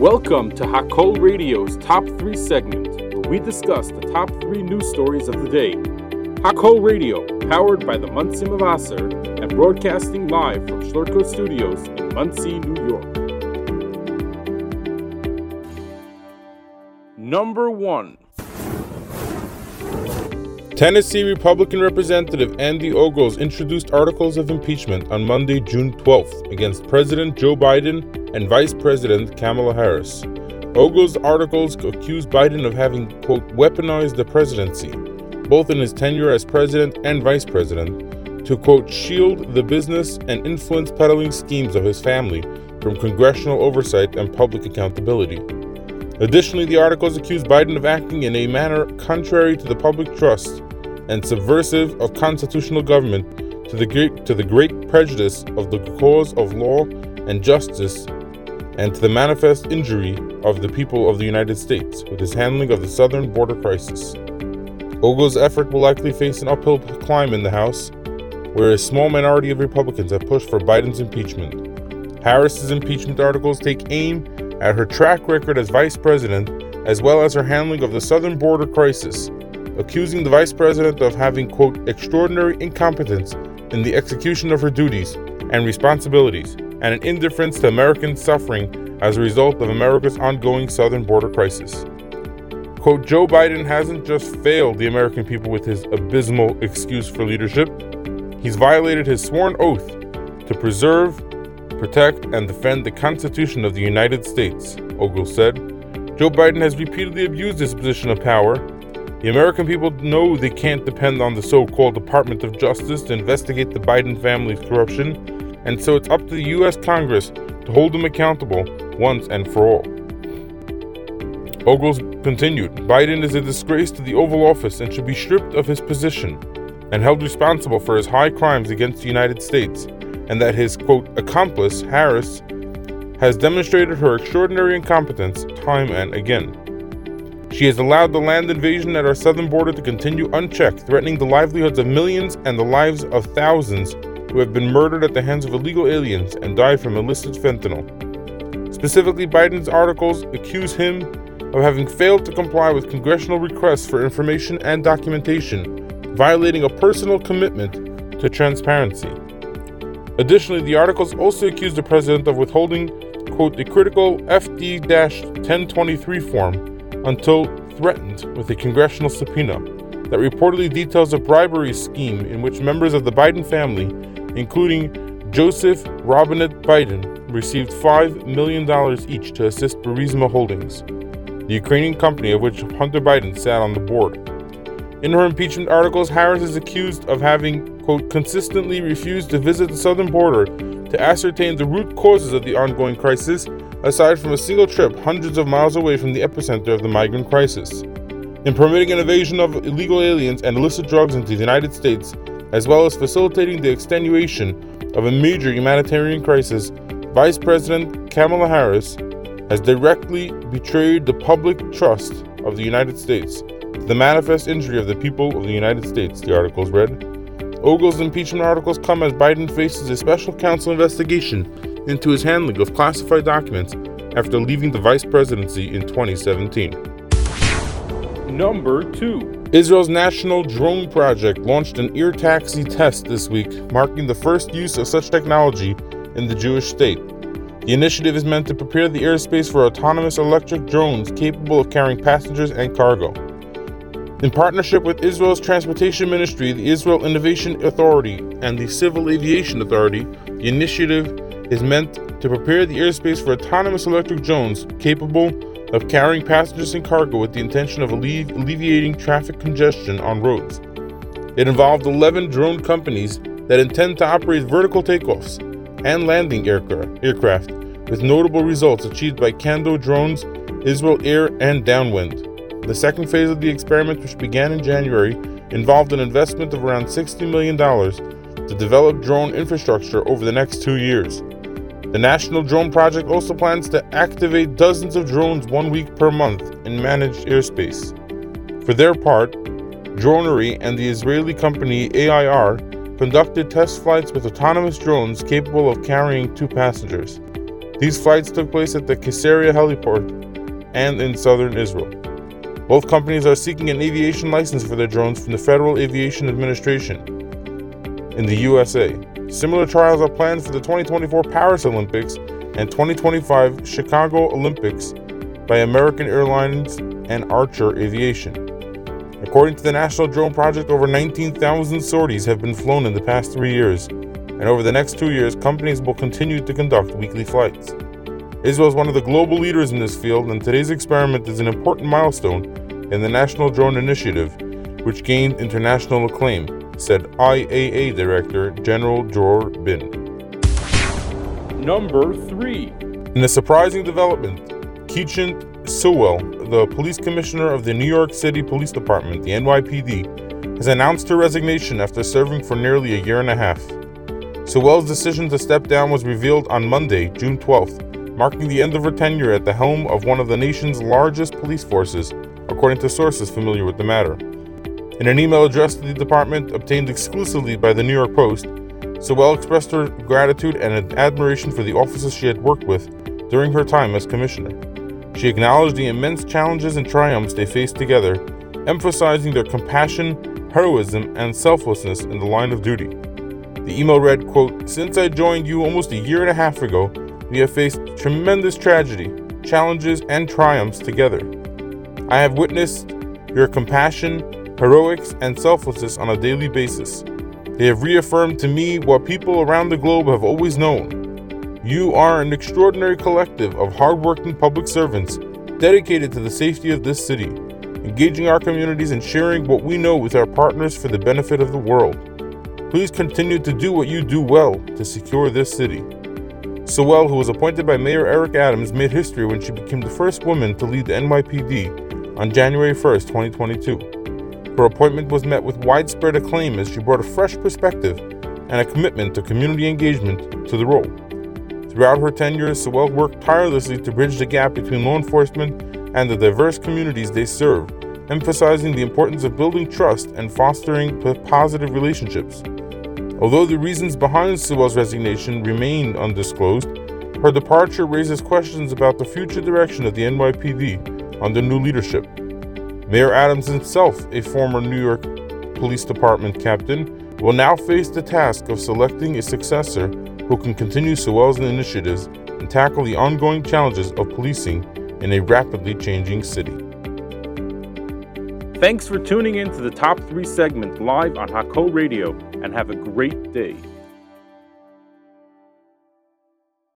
Welcome to Hakol Radio's Top 3 segment, where we discuss the top 3 news stories of the day. Hakol Radio, powered by the Monsey Mavasser and broadcasting live from Schlurko Studios in Monsey, New York. Number 1 Tennessee Republican Representative Andy Ogles introduced articles of impeachment on Monday, June 12th, against President Joe Biden and Vice President Kamala Harris. Ogles' articles accuse Biden of having, quote, weaponized the presidency, both in his tenure as president and vice president, to, quote, shield the business and influence peddling schemes of his family from congressional oversight and public accountability. Additionally, the articles accuse Biden of acting in a manner contrary to the public trust and subversive of constitutional government to the great, to the great prejudice of the cause of law and justice and to the manifest injury of the people of the United States with his handling of the southern border crisis. Ogles' effort will likely face an uphill climb in the House, where a small minority of Republicans have pushed for Biden's impeachment. Harris's impeachment articles take aim at her track record as vice president as well as her handling of the southern border crisis accusing the vice president of having, quote, extraordinary incompetence in the execution of her duties and responsibilities, and an indifference to American suffering as a result of America's ongoing southern border crisis. Quote, Joe Biden hasn't just failed the American people with his abysmal excuse for leadership, he's violated his sworn oath to preserve, protect, and defend the Constitution of the United States, Ogles said. Joe Biden has repeatedly abused his position of power the American people know they can't depend on the so called Department of Justice to investigate the Biden family's corruption, and so it's up to the U.S. Congress to hold them accountable once and for all. Ogles continued Biden is a disgrace to the Oval Office and should be stripped of his position and held responsible for his high crimes against the United States, and that his, quote, accomplice, Harris, has demonstrated her extraordinary incompetence time and again. She has allowed the land invasion at our southern border to continue unchecked, threatening the livelihoods of millions and the lives of thousands who have been murdered at the hands of illegal aliens and died from illicit fentanyl. Specifically, Biden's articles accuse him of having failed to comply with congressional requests for information and documentation, violating a personal commitment to transparency. Additionally, the articles also accuse the president of withholding, quote, the critical FD 1023 form until threatened with a congressional subpoena that reportedly details a bribery scheme in which members of the Biden family, including Joseph Robinette Biden, received $5 million each to assist Burisma Holdings, the Ukrainian company of which Hunter Biden sat on the board. In her impeachment articles, Harris is accused of having, quote, consistently refused to visit the southern border to ascertain the root causes of the ongoing crisis aside from a single trip hundreds of miles away from the epicenter of the migrant crisis. In permitting an invasion of illegal aliens and illicit drugs into the United States, as well as facilitating the extenuation of a major humanitarian crisis, Vice President Kamala Harris has directly betrayed the public trust of the United States to the manifest injury of the people of the United States, the articles read. Ogles' impeachment articles come as Biden faces a special counsel investigation into his handling of classified documents after leaving the vice presidency in 2017. Number 2. Israel's National Drone Project launched an air taxi test this week, marking the first use of such technology in the Jewish state. The initiative is meant to prepare the airspace for autonomous electric drones capable of carrying passengers and cargo. In partnership with Israel's Transportation Ministry, the Israel Innovation Authority, and the Civil Aviation Authority, the initiative is meant to prepare the airspace for autonomous electric drones capable of carrying passengers and cargo with the intention of allevi- alleviating traffic congestion on roads. It involved 11 drone companies that intend to operate vertical takeoffs and landing aircraft, aircraft with notable results achieved by Kando Drones, Israel Air, and Downwind. The second phase of the experiment, which began in January, involved an investment of around $60 million to develop drone infrastructure over the next two years. The National Drone Project also plans to activate dozens of drones one week per month in managed airspace. For their part, Dronery and the Israeli company AIR conducted test flights with autonomous drones capable of carrying two passengers. These flights took place at the Caesarea heliport and in southern Israel. Both companies are seeking an aviation license for their drones from the Federal Aviation Administration in the USA. Similar trials are planned for the 2024 Paris Olympics and 2025 Chicago Olympics by American Airlines and Archer Aviation. According to the National Drone Project, over 19,000 sorties have been flown in the past three years, and over the next two years, companies will continue to conduct weekly flights. Israel is one of the global leaders in this field, and today's experiment is an important milestone in the National Drone Initiative, which gained international acclaim, said IAA Director General Dror Bin. Number 3. In a surprising development, Keechant Sewell, the police commissioner of the New York City Police Department, the NYPD, has announced her resignation after serving for nearly a year and a half. Sewell's decision to step down was revealed on Monday, June 12th, marking the end of her tenure at the helm of one of the nation's largest police forces, according to sources familiar with the matter. In an email addressed to the department obtained exclusively by the New York Post, Sewell expressed her gratitude and admiration for the officers she had worked with during her time as commissioner. She acknowledged the immense challenges and triumphs they faced together, emphasizing their compassion, heroism, and selflessness in the line of duty. The email read, quote, Since I joined you almost a year and a half ago, we have faced tremendous tragedy, challenges, and triumphs together. I have witnessed your compassion, heroics, and selflessness on a daily basis. They have reaffirmed to me what people around the globe have always known you are an extraordinary collective of hardworking public servants dedicated to the safety of this city, engaging our communities and sharing what we know with our partners for the benefit of the world. Please continue to do what you do well to secure this city. Sewell, who was appointed by Mayor Eric Adams, made history when she became the first woman to lead the NYPD on January 1, 2022. Her appointment was met with widespread acclaim as she brought a fresh perspective and a commitment to community engagement to the role. Throughout her tenure, Sewell worked tirelessly to bridge the gap between law enforcement and the diverse communities they serve, emphasizing the importance of building trust and fostering positive relationships. Although the reasons behind Sewell's resignation remain undisclosed, her departure raises questions about the future direction of the NYPD under new leadership. Mayor Adams himself, a former New York Police Department captain, will now face the task of selecting a successor who can continue Sewell's initiatives and tackle the ongoing challenges of policing in a rapidly changing city. Thanks for tuning in to the Top 3 segment live on Hakol Radio and have a great day.